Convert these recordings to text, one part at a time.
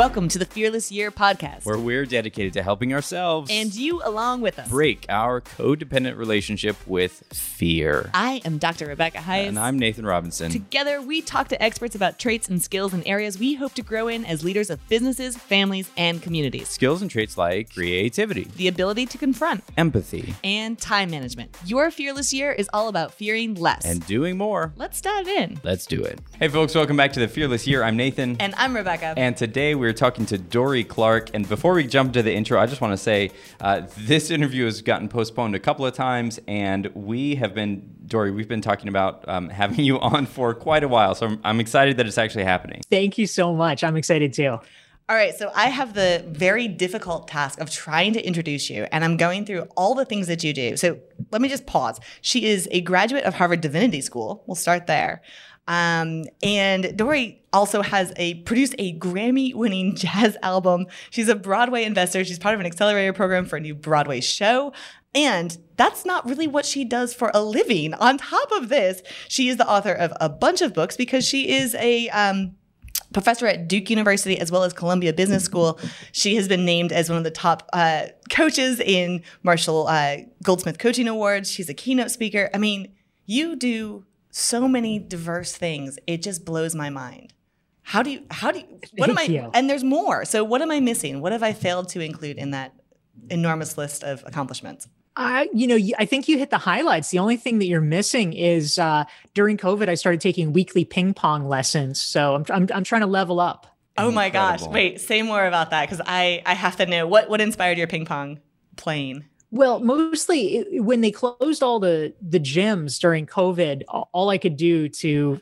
Welcome to the Fearless Year podcast, where we're dedicated to helping ourselves and you along with us break our codependent relationship with fear. I am Dr. Rebecca Heiss. And I'm Nathan Robinson. Together, we talk to experts about traits and skills in areas we hope to grow in as leaders of businesses, families, and communities. Skills and traits like creativity, the ability to confront, empathy, and time management. Your Fearless Year is all about fearing less and doing more. Let's dive in. Let's do it. Hey, folks, welcome back to the Fearless Year. I'm Nathan. And I'm Rebecca. And today we're talking to Dorie Clark. And before we jump to the intro, I just want to say uh, this interview has gotten postponed a couple of times, and we have been, Dory, we've been talking about um, having you on for quite a while. So I'm, I'm excited that it's actually happening. Thank you so much. I'm excited too. All right, so I have the very difficult task of trying to introduce you, and I'm going through all the things that you do. So let me just pause. She is a graduate of Harvard Divinity School. We'll start there. Um, and Dorie also has a produced a Grammy-winning jazz album. She's a Broadway investor. She's part of an accelerator program for a new Broadway show. And that's not really what she does for a living. On top of this, she is the author of a bunch of books because she is a um, professor at Duke University as well as Columbia Business School. She has been named as one of the top uh, coaches in Marshall uh, Goldsmith Coaching Awards. She's a keynote speaker. I mean, you do so many diverse things. It just blows my mind. How do you, how do you, what Thank am I, you. and there's more. So what am I missing? What have I failed to include in that enormous list of accomplishments? I, you know, I think you hit the highlights. The only thing that you're missing is uh, during COVID, I started taking weekly ping pong lessons. So I'm, I'm, I'm trying to level up. Oh my gosh! Wait, say more about that because I, I have to know what, what inspired your ping pong playing. Well, mostly when they closed all the the gyms during COVID, all I could do to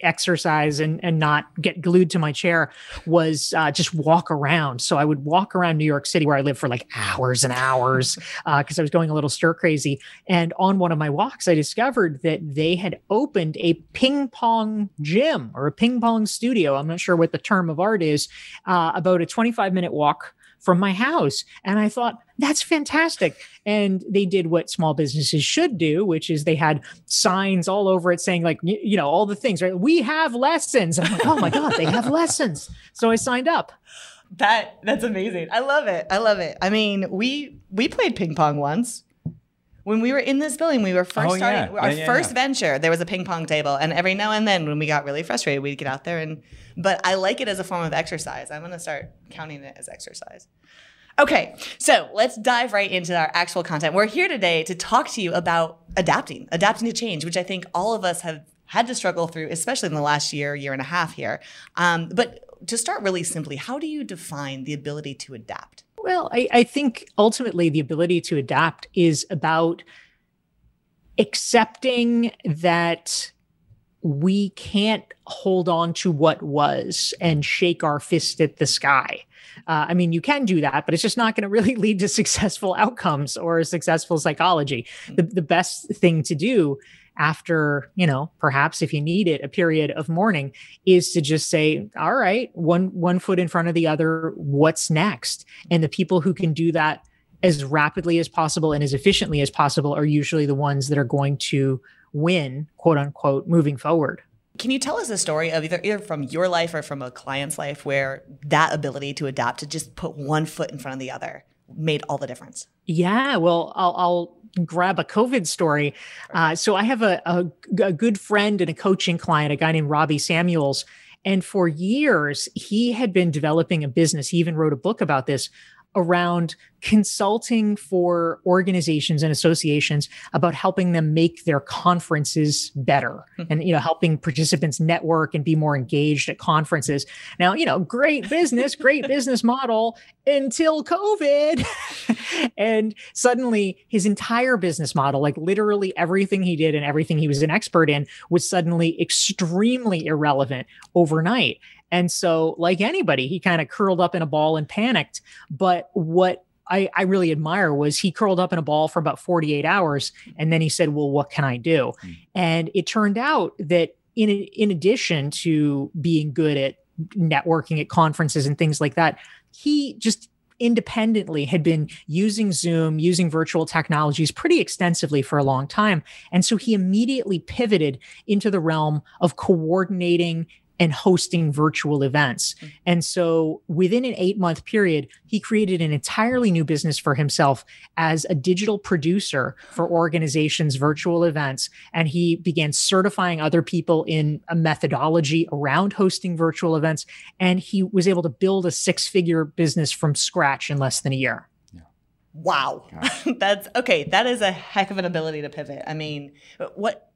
exercise and, and not get glued to my chair was uh, just walk around. So I would walk around New York City where I lived for like hours and hours because uh, I was going a little stir crazy. And on one of my walks, I discovered that they had opened a ping pong gym or a ping pong studio. I'm not sure what the term of art is, uh, about a 25 minute walk from my house. And I thought, that's fantastic. And they did what small businesses should do, which is they had signs all over it saying, like, you, know, all the things, right? We have lessons. I'm like, oh my God, they have lessons. So I signed up. That that's amazing. I love it. I love it. I mean, we we played ping pong once when we were in this building, we were first oh, starting yeah. our yeah, yeah, first venture. There was a ping pong table, and every now and then, when we got really frustrated, we'd get out there and. But I like it as a form of exercise. I'm going to start counting it as exercise. Okay, so let's dive right into our actual content. We're here today to talk to you about adapting, adapting to change, which I think all of us have had to struggle through, especially in the last year, year and a half here. Um, but to start really simply, how do you define the ability to adapt? Well, I, I think ultimately the ability to adapt is about accepting that we can't hold on to what was and shake our fist at the sky. Uh, I mean, you can do that, but it's just not going to really lead to successful outcomes or successful psychology. The, the best thing to do after, you know, perhaps if you need it, a period of mourning is to just say, all right, one one foot in front of the other, what's next? And the people who can do that as rapidly as possible and as efficiently as possible are usually the ones that are going to win, quote unquote, moving forward. Can you tell us a story of either, either from your life or from a client's life where that ability to adapt, to just put one foot in front of the other, made all the difference? Yeah, well, I'll, I'll grab a COVID story. Uh, so I have a, a, a good friend and a coaching client, a guy named Robbie Samuels. And for years, he had been developing a business. He even wrote a book about this around consulting for organizations and associations about helping them make their conferences better mm-hmm. and you know helping participants network and be more engaged at conferences. Now you know great business great business model until covid. And suddenly his entire business model like literally everything he did and everything he was an expert in was suddenly extremely irrelevant overnight and so, like anybody, he kind of curled up in a ball and panicked. But what I, I, really admire was he curled up in a ball for about 48 hours and then he said, Well, what can I do? Mm. And it turned out that in, in addition to being good at networking at conferences and things like that, he just independently had been using Zoom, using virtual technologies pretty extensively for a long time. And so he immediately pivoted into the realm of coordinating and hosting virtual events. Mm-hmm. And so within an eight month period, he created an entirely new business for himself as a digital producer for organizations' virtual events. And he began certifying other people in a methodology around hosting virtual events. And he was able to build a six figure business from scratch in less than a year. Wow. That's okay. That is a heck of an ability to pivot. I mean, what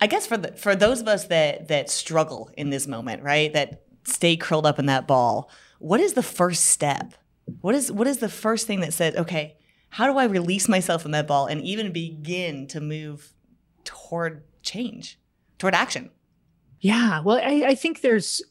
I guess for the, for those of us that that struggle in this moment, right? That stay curled up in that ball. What is the first step? What is what is the first thing that says, okay, how do I release myself from that ball and even begin to move toward change, toward action? Yeah, well, I, I think there's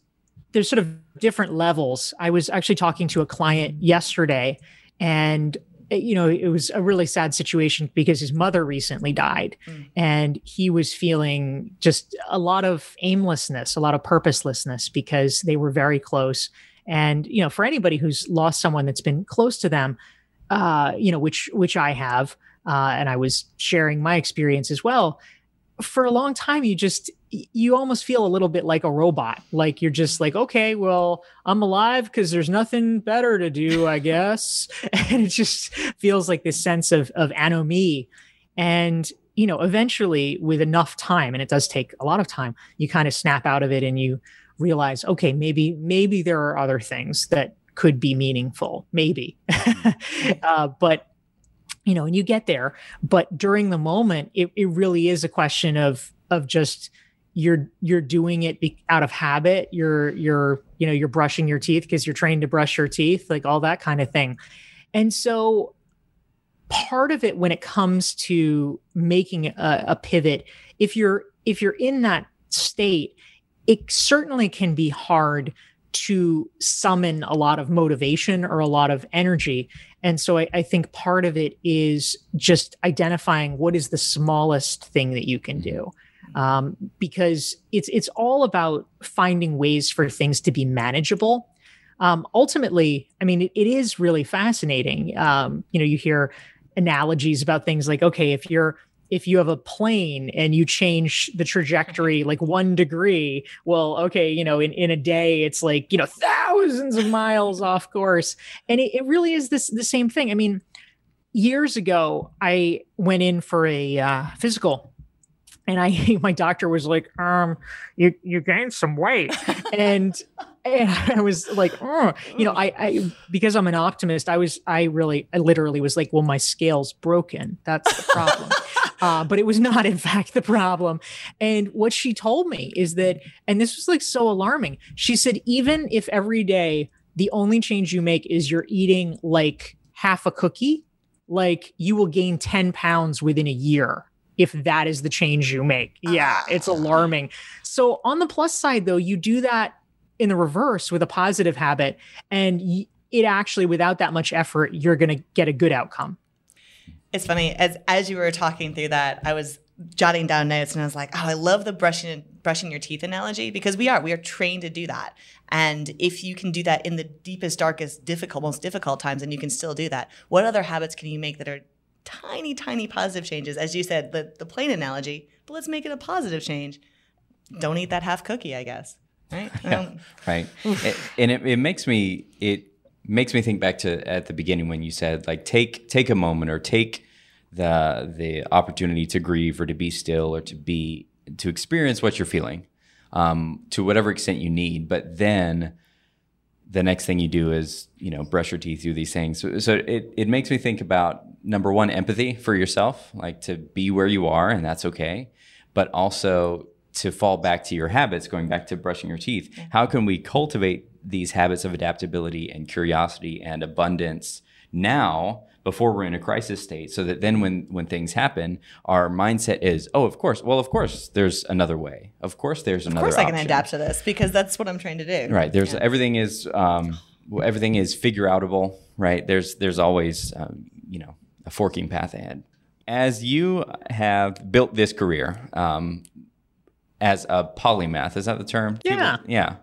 there's sort of different levels. I was actually talking to a client yesterday, and you know, it was a really sad situation because his mother recently died mm. and he was feeling just a lot of aimlessness, a lot of purposelessness because they were very close. And, you know, for anybody who's lost someone that's been close to them, uh, you know, which, which I have, uh, and I was sharing my experience as well, for a long time you just you almost feel a little bit like a robot. Like you're just like okay well i'm alive because there's nothing better to do i guess. And it just feels like this sense of of anomie. And you know eventually with enough time and it does take a lot of time you kind of snap out of it and you realize okay maybe maybe there are other things that could be meaningful. Maybe. Uh, but you know, and you get there. But during the moment, it, it really is a question of of just you're you're doing it out of habit. You're you're you know you're brushing your teeth because you're trained to brush your teeth, like all that kind of thing. And so, part of it when it comes to making a, a pivot, if you're if you're in that state, it certainly can be hard to summon a lot of motivation or a lot of energy. And so I, I, think part of it is just identifying what is the smallest thing that you can do. Um, because it's it's all about finding ways for things to be manageable. Um, ultimately, I mean, it, it is really fascinating. Um, you know, you hear analogies about things like, okay, if you're if you have a plane and you change the trajectory like one degree, well, okay, you know, in, in a day, it's like, you know, thousands of miles off course. And it, it really is this the same thing. I mean, years ago, I went in for a uh, physical and I my doctor was like, um, you you gained some weight. and and I was like, oh. you know, I, I because I'm an optimist, I was I really I literally was like, well, my scale's broken. That's the problem. uh, but it was not, in fact, the problem. And what she told me is that, and this was like so alarming. She said, even if every day the only change you make is you're eating like half a cookie, like you will gain 10 pounds within a year if that is the change you make. Yeah, it's alarming. So, on the plus side, though, you do that in the reverse with a positive habit, and it actually, without that much effort, you're going to get a good outcome. It's funny as as you were talking through that, I was jotting down notes and I was like, oh, I love the brushing brushing your teeth analogy because we are we are trained to do that. And if you can do that in the deepest, darkest, difficult, most difficult times, and you can still do that, what other habits can you make that are tiny, tiny positive changes? As you said, the the plane analogy, but let's make it a positive change. Don't eat that half cookie, I guess. Right. Yeah, um, right. it, and it, it makes me it makes me think back to at the beginning when you said like take take a moment or take the the opportunity to grieve or to be still or to be to experience what you're feeling um, to whatever extent you need. But then the next thing you do is you know brush your teeth do these things. So, so it, it makes me think about number one empathy for yourself like to be where you are and that's okay. But also to fall back to your habits going back to brushing your teeth. How can we cultivate these habits of adaptability and curiosity and abundance now before we're in a crisis state so that then when when things happen our mindset is oh of course. Well of course there's another way. Of course there's another way. of course i can adapt to this because that's what i'm trying to do. Right. There's yeah. everything is um, everything is figure outable right? There's there's always um, you know a forking path ahead. As you have built this career um, as a polymath is that the term? Yeah. People, yeah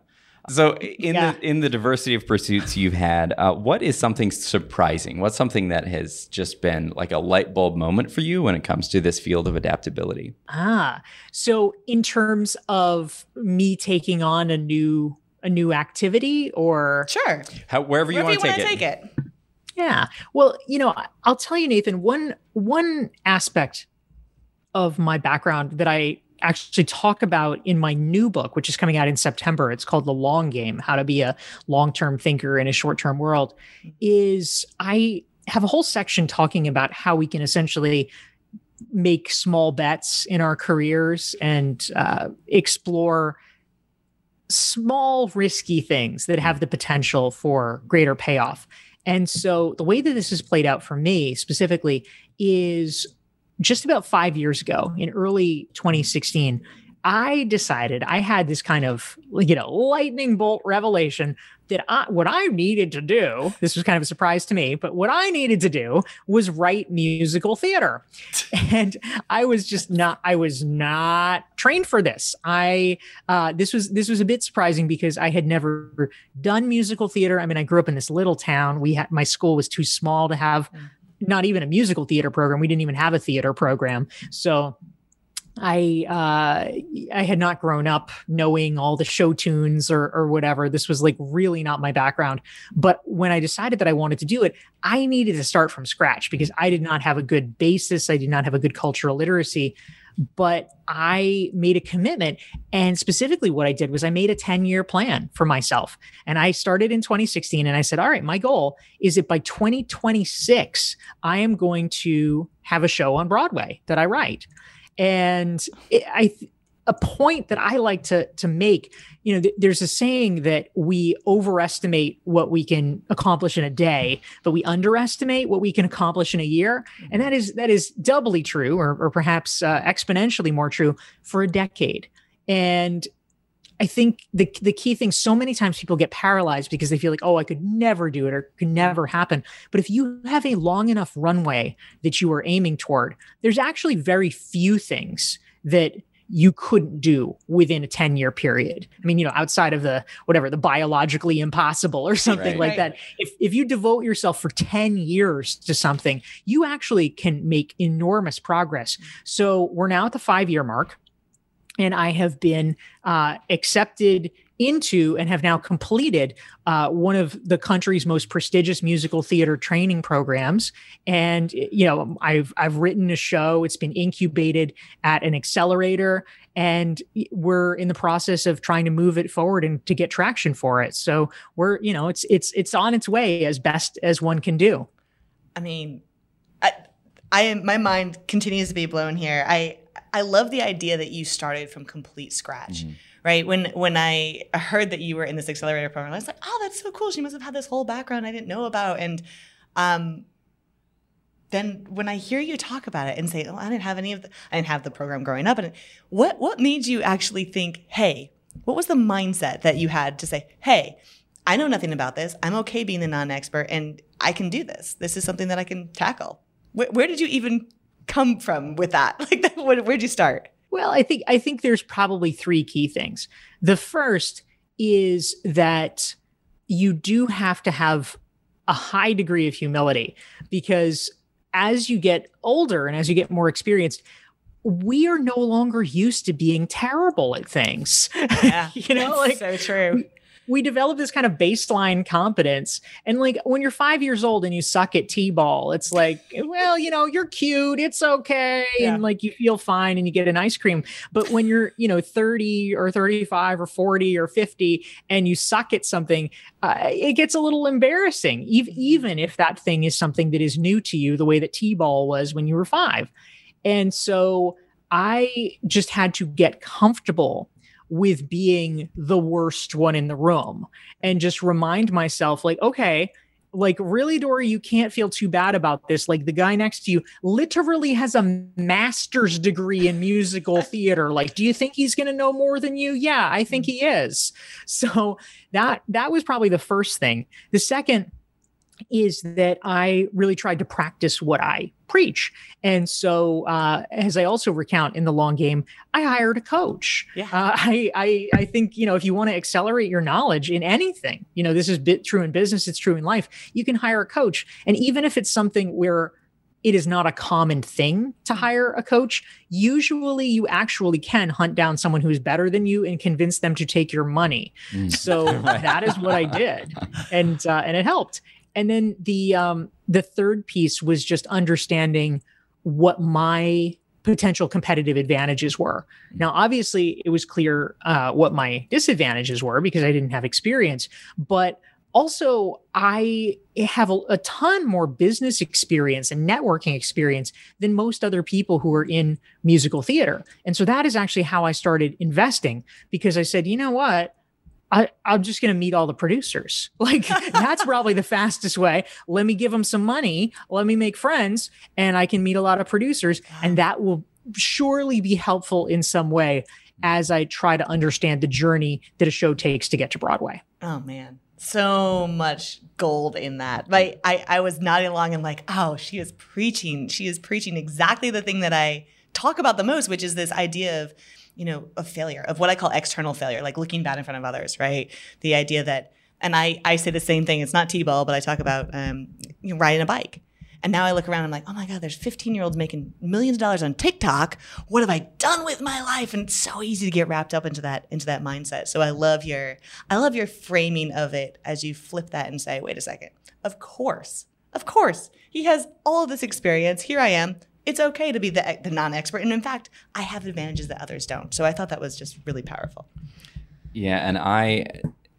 So, in yeah. the in the diversity of pursuits you've had, uh, what is something surprising? What's something that has just been like a light bulb moment for you when it comes to this field of adaptability? Ah, so in terms of me taking on a new a new activity, or sure, How, wherever, wherever you want to take, take it. Yeah. Well, you know, I'll tell you, Nathan. One one aspect of my background that I actually talk about in my new book, which is coming out in September. It's called The Long Game How to Be a Long Term Thinker in a Short Term World. Is I have a whole section talking about how we can essentially make small bets in our careers and uh, explore small, risky things that have the potential for greater payoff. And so the way that this has played out for me specifically is just about five years ago in early 2016, I decided I had this kind of, you know, lightning bolt revelation that I, what I needed to do, this was kind of a surprise to me, but what I needed to do was write musical theater. and I was just not, I was not trained for this. I, uh, this was, this was a bit surprising because I had never done musical theater. I mean, I grew up in this little town. We had, my school was too small to have mm not even a musical theater program. We didn't even have a theater program. So I uh, I had not grown up knowing all the show tunes or or whatever. This was like really not my background. But when I decided that I wanted to do it, I needed to start from scratch because I did not have a good basis. I did not have a good cultural literacy but I made a commitment. And specifically, what I did was I made a 10 year plan for myself. And I started in 2016 and I said, all right, my goal is that by 2026, I am going to have a show on Broadway that I write. And it, I, a point that I like to to make. You know, th- there's a saying that we overestimate what we can accomplish in a day, but we underestimate what we can accomplish in a year, and that is that is doubly true, or, or perhaps uh, exponentially more true for a decade. And I think the the key thing. So many times people get paralyzed because they feel like, oh, I could never do it or could never happen. But if you have a long enough runway that you are aiming toward, there's actually very few things that you couldn't do within a 10 year period. I mean, you know, outside of the whatever, the biologically impossible or something right, like right. that. If if you devote yourself for 10 years to something, you actually can make enormous progress. So we're now at the five year mark and I have been uh, accepted into and have now completed uh, one of the country's most prestigious musical theater training programs. And you know, I've I've written a show. It's been incubated at an accelerator, and we're in the process of trying to move it forward and to get traction for it. So we're you know, it's it's it's on its way as best as one can do. I mean, I I am my mind continues to be blown here. I I love the idea that you started from complete scratch. Mm-hmm right? When when I heard that you were in this accelerator program, I was like, oh, that's so cool. She must have had this whole background I didn't know about. And um, then when I hear you talk about it and say, oh, I didn't have any of the, I didn't have the program growing up. And what what made you actually think, hey, what was the mindset that you had to say, hey, I know nothing about this. I'm okay being a non-expert, and I can do this. This is something that I can tackle. Where, where did you even come from with that? Like, where, where'd you start? Well, I think I think there's probably three key things. The first is that you do have to have a high degree of humility because as you get older and as you get more experienced, we are no longer used to being terrible at things. Yeah, you know, like so true we develop this kind of baseline competence. And like when you're five years old and you suck at T-ball, it's like, well, you know, you're cute, it's okay. Yeah. And like you feel fine and you get an ice cream. But when you're, you know, 30 or 35 or 40 or 50 and you suck at something, uh, it gets a little embarrassing, even, even if that thing is something that is new to you, the way that T-ball was when you were five. And so I just had to get comfortable with being the worst one in the room and just remind myself, like, okay, like really dorie you can't feel too bad about this. Like the guy next to you literally has a master's degree in musical theater. Like do you think he's going to know more than you? Yeah i think mm-hmm. he is. So that that was probably the first thing. The second is that I really tried to practice what I preach. And so, uh, as I also recount in the long game, I hired a coach. Yeah. Uh, I, I, I think, you know, if you want to accelerate your knowledge in anything, you know, this is bit true in business, it's true in life, you can hire a coach. And even if it's something where it is not a common thing to hire a coach. Usually, you actually can hunt down someone who's better than you and convince them to take your money. Mm. So that is what I did, and uh, and it helped. And then the um, the third piece was just understanding what my potential competitive advantages were. Mm. Now, obviously, it was clear uh, what my disadvantages were because I didn't have experience, but also I have a, a, ton more business experience and networking experience than most other people who are in musical theater. And so that is actually how I started investing because I said, you know what? I, am just going to meet all the producers. Like that's probably the fastest way. Let me give them some money. Let me make friends, and I can meet a lot of producers, and that will surely be helpful in some way as I try to understand the journey that a show takes to get to Broadway. Oh man, so much gold in that. Like I, I was nodding along and like, oh, she is preaching. She is preaching exactly the thing that I talk about the most, which is this idea of you know, of failure, of what I call external failure, like looking bad in front of others, right? The idea that, and I, I say the same thing. It's not T-ball, but I talk about um, you know, riding a bike. And now I look around, I'm like, oh my God, there's 15 year olds making millions of dollars on TikTok. What have I done with my life? And it's so easy to get wrapped up into that, into that mindset. So I love your, I love your framing of it as you flip that and say, wait a second. Of course, of course, he has all of this experience. Here I am it's okay to be the, the non-expert. And in fact i have advantages that others don't. So i thought that was just really powerful. Yeah and i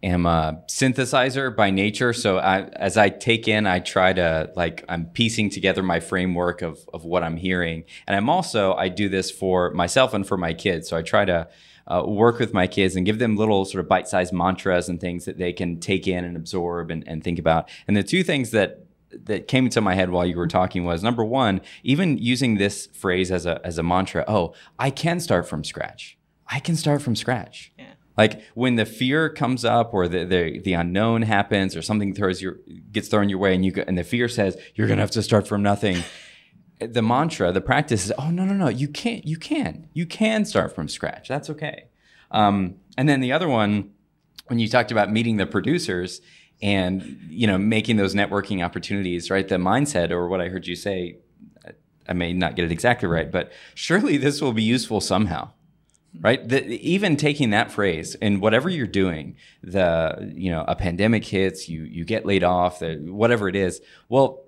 am a synthesizer by nature. So I, as i take in i try to like i'm piecing together my framework of, of what i'm hearing. And i'm also i do this for myself and for my kids. So i try to uh, work with my kids and give them little sort of bite-sized mantras and things that they can take in and absorb and, and think about. And the two things that that came into my head while you were talking was number one, even using this phrase as a as a mantra. Oh, I can start from scratch. I can start from scratch. Yeah. Like when the fear comes up or the, the, the unknown happens or something throws your gets thrown your way and you and the fear says you're gonna have to start from nothing. the mantra, the practice is, oh no no no, you can't, you can, you can start from scratch. That's okay. Um, and then the other one, when you talked about meeting the producers, and you know making those networking opportunities right? The mindset or what i heard you say i may not get it exactly right but surely this will be useful somehow right? The, even taking that phrase and whatever you're doing the you know a pandemic hits you you get laid off the, whatever it is well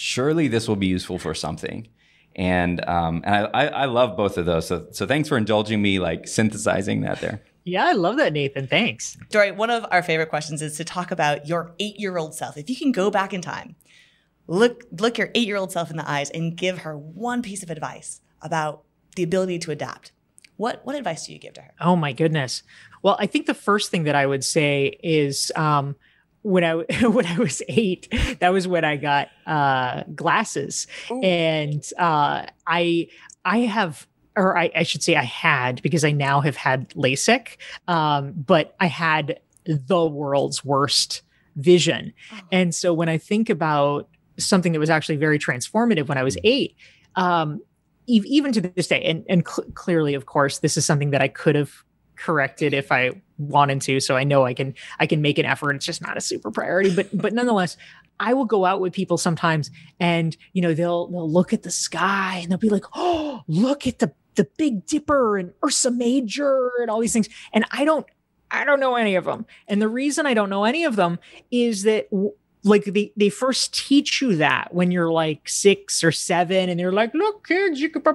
surely this will be useful for something. And um, and I, I love both of those. So so thanks for indulging me like synthesizing that there yeah, I love that, Nathan. Thanks. Dorie, one of our favorite questions is to talk about your eight year old self. If you can go back in time, look look your eight year old self in the eyes and give her one piece of advice about the ability to adapt. What what advice do you give to her? Oh my goodness. Well, I think the first thing that I would say is um, when I when I was eight, that was when I got uh, glasses, Ooh. and uh, I I have or I, I, should say I had because I now have had LASIK, um, but I had the world's worst vision. Oh. And so when I think about something that was actually very transformative when I was eight, um, e- even to this day, and, and cl- clearly, of course, this is something that I could have corrected if I wanted to. So I know I can I can make an effort. It's just not a super priority, but but nonetheless, I will go out with people sometimes and you know they'll they'll look at the sky and they'll be like, "Oh, look at the the Big Dipper and Ursa Major and all these things. And I don't, I don't know any of them. And the reason I don't know any of them is that like they, they first teach you that when you're like six or seven and they're like, look, kids, you could,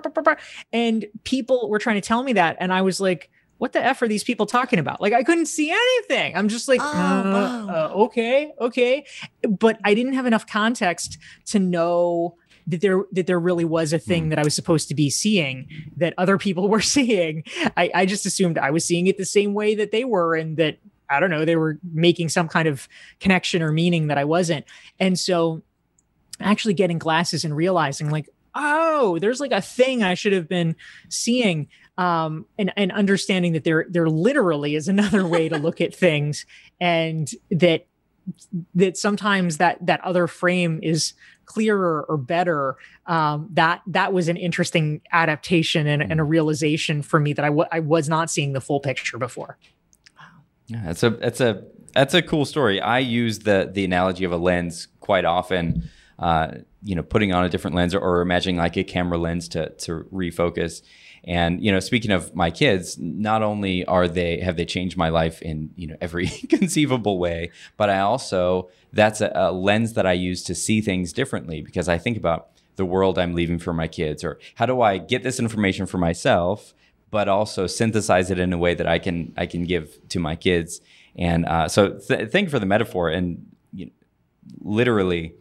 and people were trying to tell me that. And I was like, what the F are these people talking about? Like, I couldn't see anything. I'm just like, oh, uh, wow. uh, okay, okay. But I didn't have enough context to know that there that there really was a thing mm. that I was supposed to be seeing that other people were seeing. I, I just assumed I was seeing it the same way that they were, and that I don't know they were making some kind of connection or meaning that I wasn't. And so, actually getting glasses and realizing like, oh, there's like a thing I should have been seeing um, and, and understanding that there there literally is another way to look at things and that that sometimes that that other frame is clearer or better um, that that was an interesting adaptation and, and a realization for me that I, w- I was not seeing the full picture before. Yeah that's a that's a that's a cool story. I use the the analogy of a lens quite often uh, you know putting on a different lens or, or imagining like a camera lens to to refocus and you know, speaking of my kids, not only are they have they changed my life in you know every conceivable way, but I also that's a, a lens that I use to see things differently because I think about the world I'm leaving for my kids, or how do I get this information for myself, but also synthesize it in a way that I can I can give to my kids. And uh, so, th- thank you for the metaphor. And you know, literally,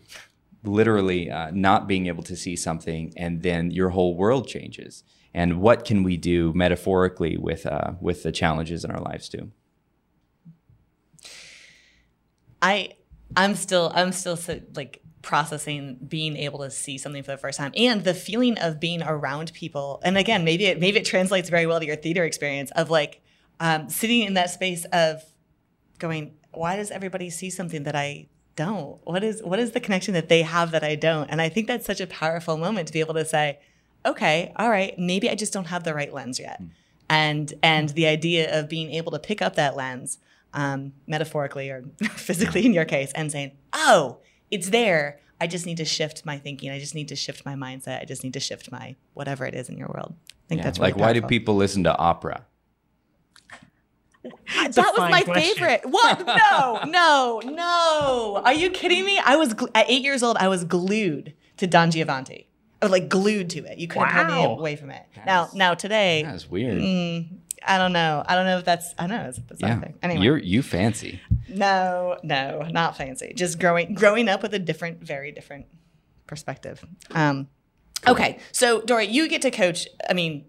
literally, uh, not being able to see something, and then your whole world changes and what can we do metaphorically with uh, with the challenges in our lives too? I i'm still i'm still so, like processing being able to see something for the first time and the feeling of being around people. And again maybe it maybe it translates very well to your theater experience of like um, sitting in that space of going why does everybody see something that i don't? What is what is the connection that they have that i don't? And i think that's such a powerful moment to be able to say okay, all right, maybe I just don't have the right lens yet. Mm. And and the idea of being able to pick up that lens, um, metaphorically or physically in your case, and saying, oh, it's there. I just need to shift my thinking. I just need to shift my mindset. I just need to shift my whatever it is in your world. I think yeah, that's really like powerful. why do people listen to opera? that was my question. favorite. What? No, no, no. Are you kidding me? I was gl- at eight years old. I was glued to Don Giovanni or like glued to it. You couldn't wow. pull me away from it. That's, now, now today, that's weird. Mm, I don't know. I don't know if that's. I know it's the same yeah. thing. Anyway, you're you fancy. No, no, not fancy. Just growing growing up with a different, very different perspective. Um, okay, so Dorie, you get to coach. I mean,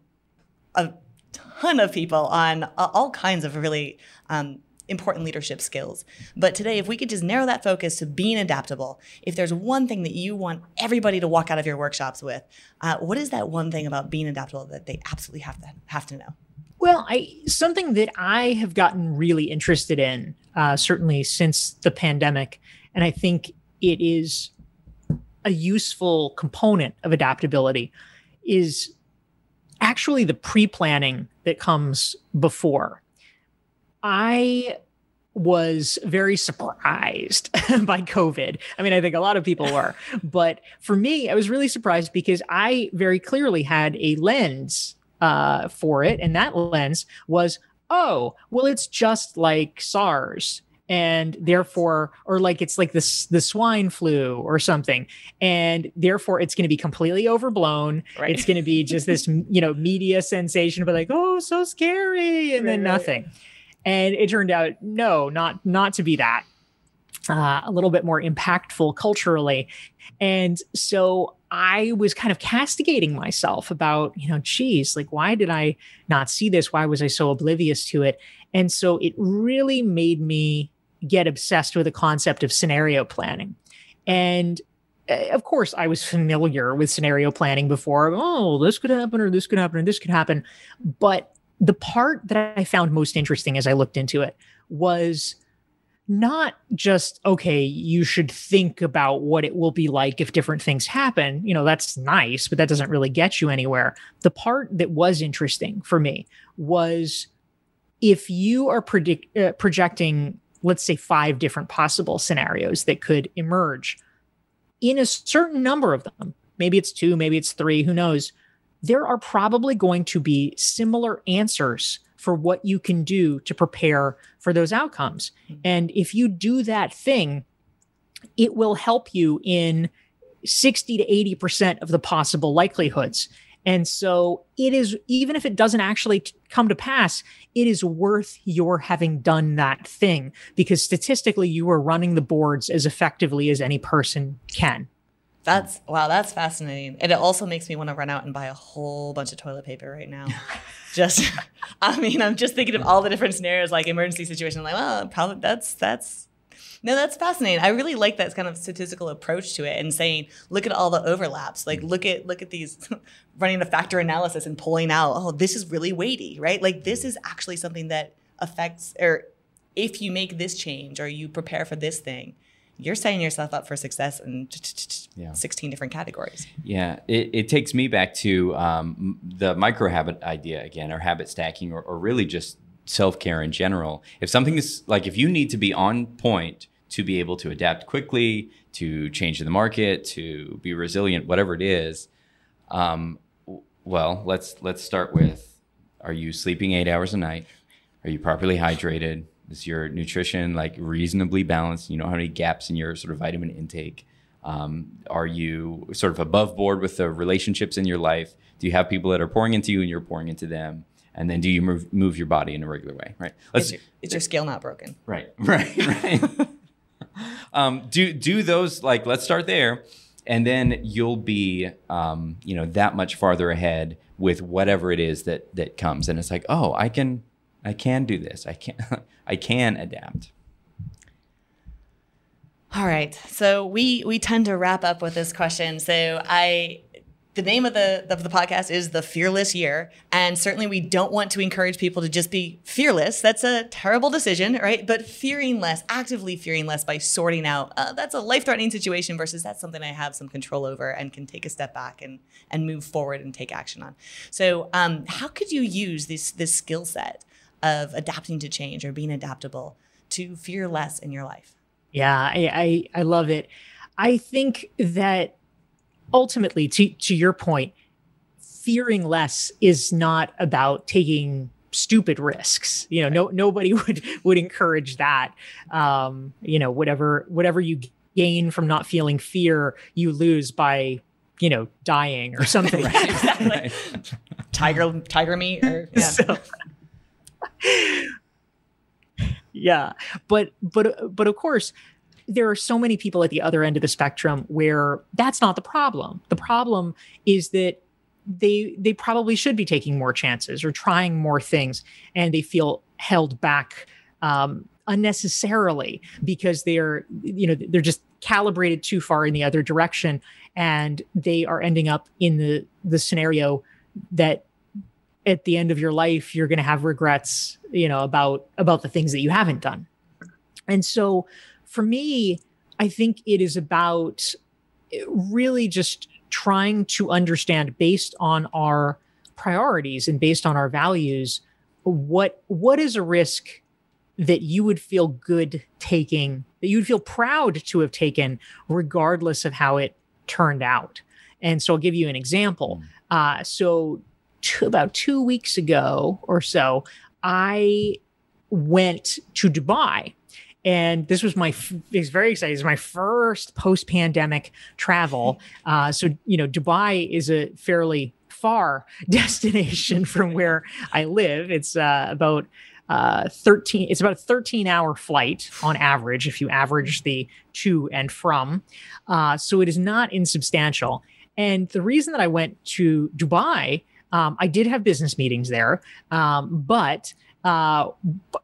a ton of people on all kinds of really um, important leadership skills. But today, if we could just narrow that focus to being adaptable, if there's one thing that you want everybody to walk out of your workshops with, uh, what is that one thing about being adaptable that they absolutely have to have to know? Well, I something that I have gotten really interested in, uh, certainly since the pandemic, and I think it is a useful component of adaptability, is actually the pre-planning that comes before I was very surprised by COVID. I mean, I think a lot of people were, but for me, I was really surprised because I very clearly had a lens uh, for it, and that lens was, oh, well, it's just like SARS. And therefore, or like it's like this the swine flu or something, and therefore it's going to be completely overblown. Right. It's going to be just this you know media sensation, but like oh so scary, and right, then nothing. Right and it turned out no not not to be that uh, a little bit more impactful culturally. And so i was kind of castigating myself about you know geez like why did i not see this? Why was i so oblivious to it? And so it really made me get obsessed with the concept of scenario planning. And uh, of course i was familiar with scenario planning before. Oh this could happen or this could happen or this could happen. But the part that I found most interesting as I looked into it was not just okay you should think about what it will be like if different things happen. You know that's nice but that doesn't really get you anywhere. The part that was interesting for me was if you are predict, uh, projecting let's say five different possible scenarios that could emerge in a certain number of them maybe it's two maybe it's three who knows there are probably going to be similar answers for what you can do to prepare for those outcomes. Mm-hmm. And if you do that thing, it will help you in 60 to 80% of the possible likelihoods. And so it is, even if it doesn't actually come to pass, it is worth your having done that thing because statistically, you are running the boards as effectively as any person can. That's wow, that's fascinating. And it also makes me want to run out and buy a whole bunch of toilet paper right now. just I mean, I'm just thinking of all the different scenarios like emergency situation. Like, well, probably that's that's no, that's fascinating. I really like that kind of statistical approach to it and saying, look at all the overlaps. Like look at look at these running a factor analysis and pulling out, oh, this is really weighty, right? Like this is actually something that affects or if you make this change or you prepare for this thing, you're setting yourself up for success in Yeah. 16 different categories. Yeah, it, it takes me back to um, the micro habit idea again, or habit stacking, or, or really just self care in general. If something is like, if you need to be on point to be able to adapt quickly, to change the market, to be resilient, whatever it is, um, well, let's let's start with: Are you sleeping eight hours a night? Are you properly hydrated? Is your nutrition like reasonably balanced? You know how many gaps in your sort of vitamin intake? Um, are you sort of above board with the relationships in your life? Do you have people that are pouring into you and you're pouring into them? And then do you move move your body in a regular way? Right. Is your, is your scale not broken? Right, right, right. um, do do those like let's start there, and then you'll be um, you know that much farther ahead with whatever it is that that comes, and it's like oh I can I can do this I can I can adapt. All right. So we we tend to wrap up with this question. So I the name of the of the podcast is the fearless year and certainly we don't want to encourage people to just be fearless that's a terrible decision right but fearing less actively fearing less by sorting out uh, that's a life-threatening situation versus that's something i have some control over and can take a step back and and move forward and take action on so um, how could you use this this skill set of adapting to change or being adaptable to fear less in your life Yeah, I, I, I love it. I think that ultimately, to, to your point, fearing less is not about taking stupid risks. You know, no nobody would would encourage that. Um, you know, whatever whatever you gain from not feeling fear, you lose by you know dying or something. exactly tiger tiger meat or yeah. So- yeah but but but of course there are so many people at the other end of the spectrum where that's not the problem. The problem is that they they probably should be taking more chances or trying more things and they feel held back um, unnecessarily because they're you know they're just calibrated too far in the other direction and they are ending up in the the scenario that at the end of your life you're going to have regrets you know about about the things that you haven't done. And so for me i think it is about really just trying to understand based on our priorities and based on our values what what is a risk that you would feel good taking that you would feel proud to have taken regardless of how it turned out? And so i'll give you an example. Uh, so two, about two weeks ago or so, I went to Dubai. And this was my, it's very exciting. It's my first post pandemic travel. Uh, so, you know, Dubai is a fairly far destination from where I live. It's uh, about uh, 13, it's about a 13 hour flight on average, if you average the to and from. Uh, so it is not insubstantial. And the reason that I went to Dubai um, I did have business meetings there, um, but uh,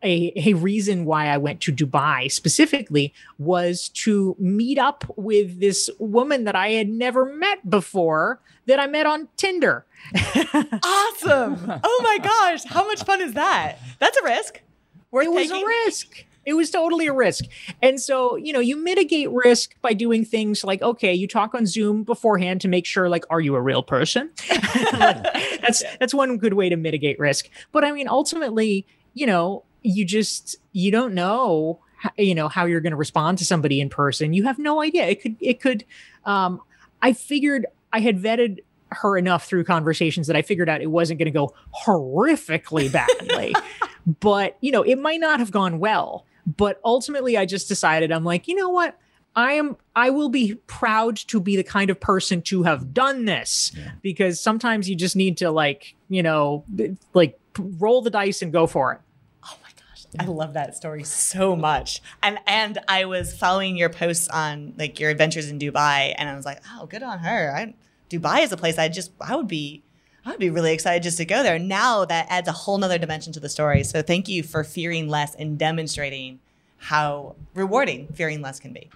a, a reason why I went to Dubai specifically was to meet up with this woman that I had never met before that I met on Tinder. awesome. Oh my gosh. How much fun is that? That's a risk. Worth it was taking. a risk. It was totally a risk. And so, you know, you mitigate risk by doing things like, okay, you talk on Zoom beforehand to make sure, like, are you a real person? that's that's one good way to mitigate risk. But I mean, ultimately, you know, you just you don't know you know how you're going to respond to somebody in person. You have no idea. It could it could um I figured I had vetted her enough through conversations that I figured out it wasn't going to go horrifically badly. but, you know, it might not have gone well. But ultimately, I just decided I'm like, you know what? I am I will be proud to be the kind of person to have done this Yeah. because sometimes you just need to like, you know, like roll the dice and go for it. Oh my gosh, I love that story so much. And and I was following your posts on like your adventures in Dubai, and I was like, oh, good on her. I, Dubai is a place I just I would be I would be really excited just to go there. Now that adds a whole nother dimension to the story. So thank you for fearing less and demonstrating how rewarding fearing less can be.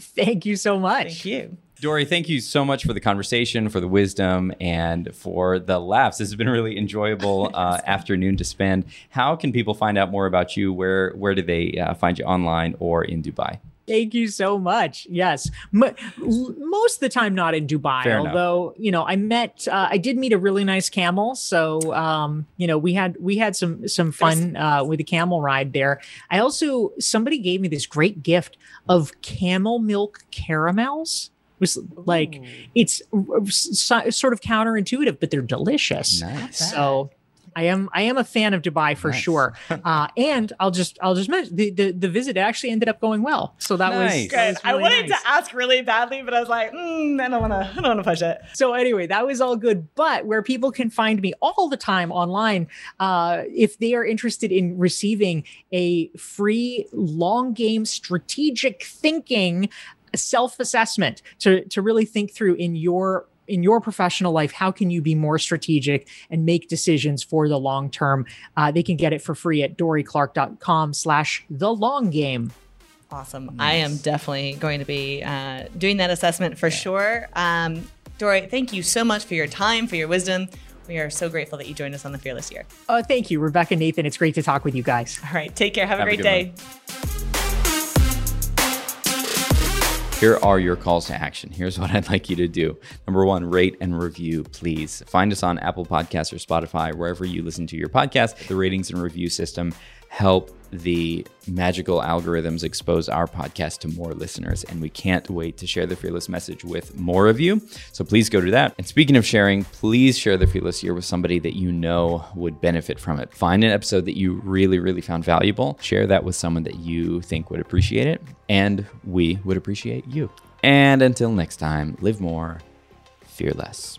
Thank you so much. Thank you. Dorie, thank you so much for the conversation, for the wisdom, and for the laughs. This has been a really enjoyable uh, afternoon to spend. How can people find out more about you? Where where do they uh, find you online or in Dubai? Thank you so much. Yes, M- most of the time not in Dubai. Fair although enough. you know, I met, uh, I did meet a really nice camel. So um, you know, we had we had some some fun uh, with the camel ride there. I also somebody gave me this great gift of camel milk caramels. It was like it's s- sort of counterintuitive, but they're delicious. Nice. So I am I am a fan of Dubai for Nice. sure. Uh, and I'll just I'll just mention the, the the visit actually ended up going well. So that was Nice. that Good. was I wanted nice. to ask really badly, but I was like, mm, I don't want to. I don't want to push it. So anyway, that was all good. But where people can find me all the time online, uh, if they are interested in receiving a free long game strategic thinking self-assessment to to really think through in your in your professional life how can you be more strategic and make decisions for the long term uh, they can get it for free at dorieclark.com slash the long game Awesome. I am definitely going to be uh, doing that assessment for sure. Um, Dorie, thank you so much for your time, for your wisdom. We are so grateful that you joined us on the Fearless Year. uh, thank you rebecca and nathan it's great to talk with you guys All right. Take care. Have, Have a a great good day. Here are your calls to action. Here's what I'd like you to do. Number one, rate and review, please. Find us on Apple Podcasts or Spotify, wherever you listen to your podcast. The ratings and review system help the magical algorithms expose our podcast to more listeners. And we can't wait to share the Fearless message with more of you. So please go do that. And speaking of sharing, please share the Fearless year with somebody that you know would benefit from it. Find an episode that you really, really found valuable. Share that with someone that you think would appreciate it. And we would appreciate you. And until next time, live more, fear less.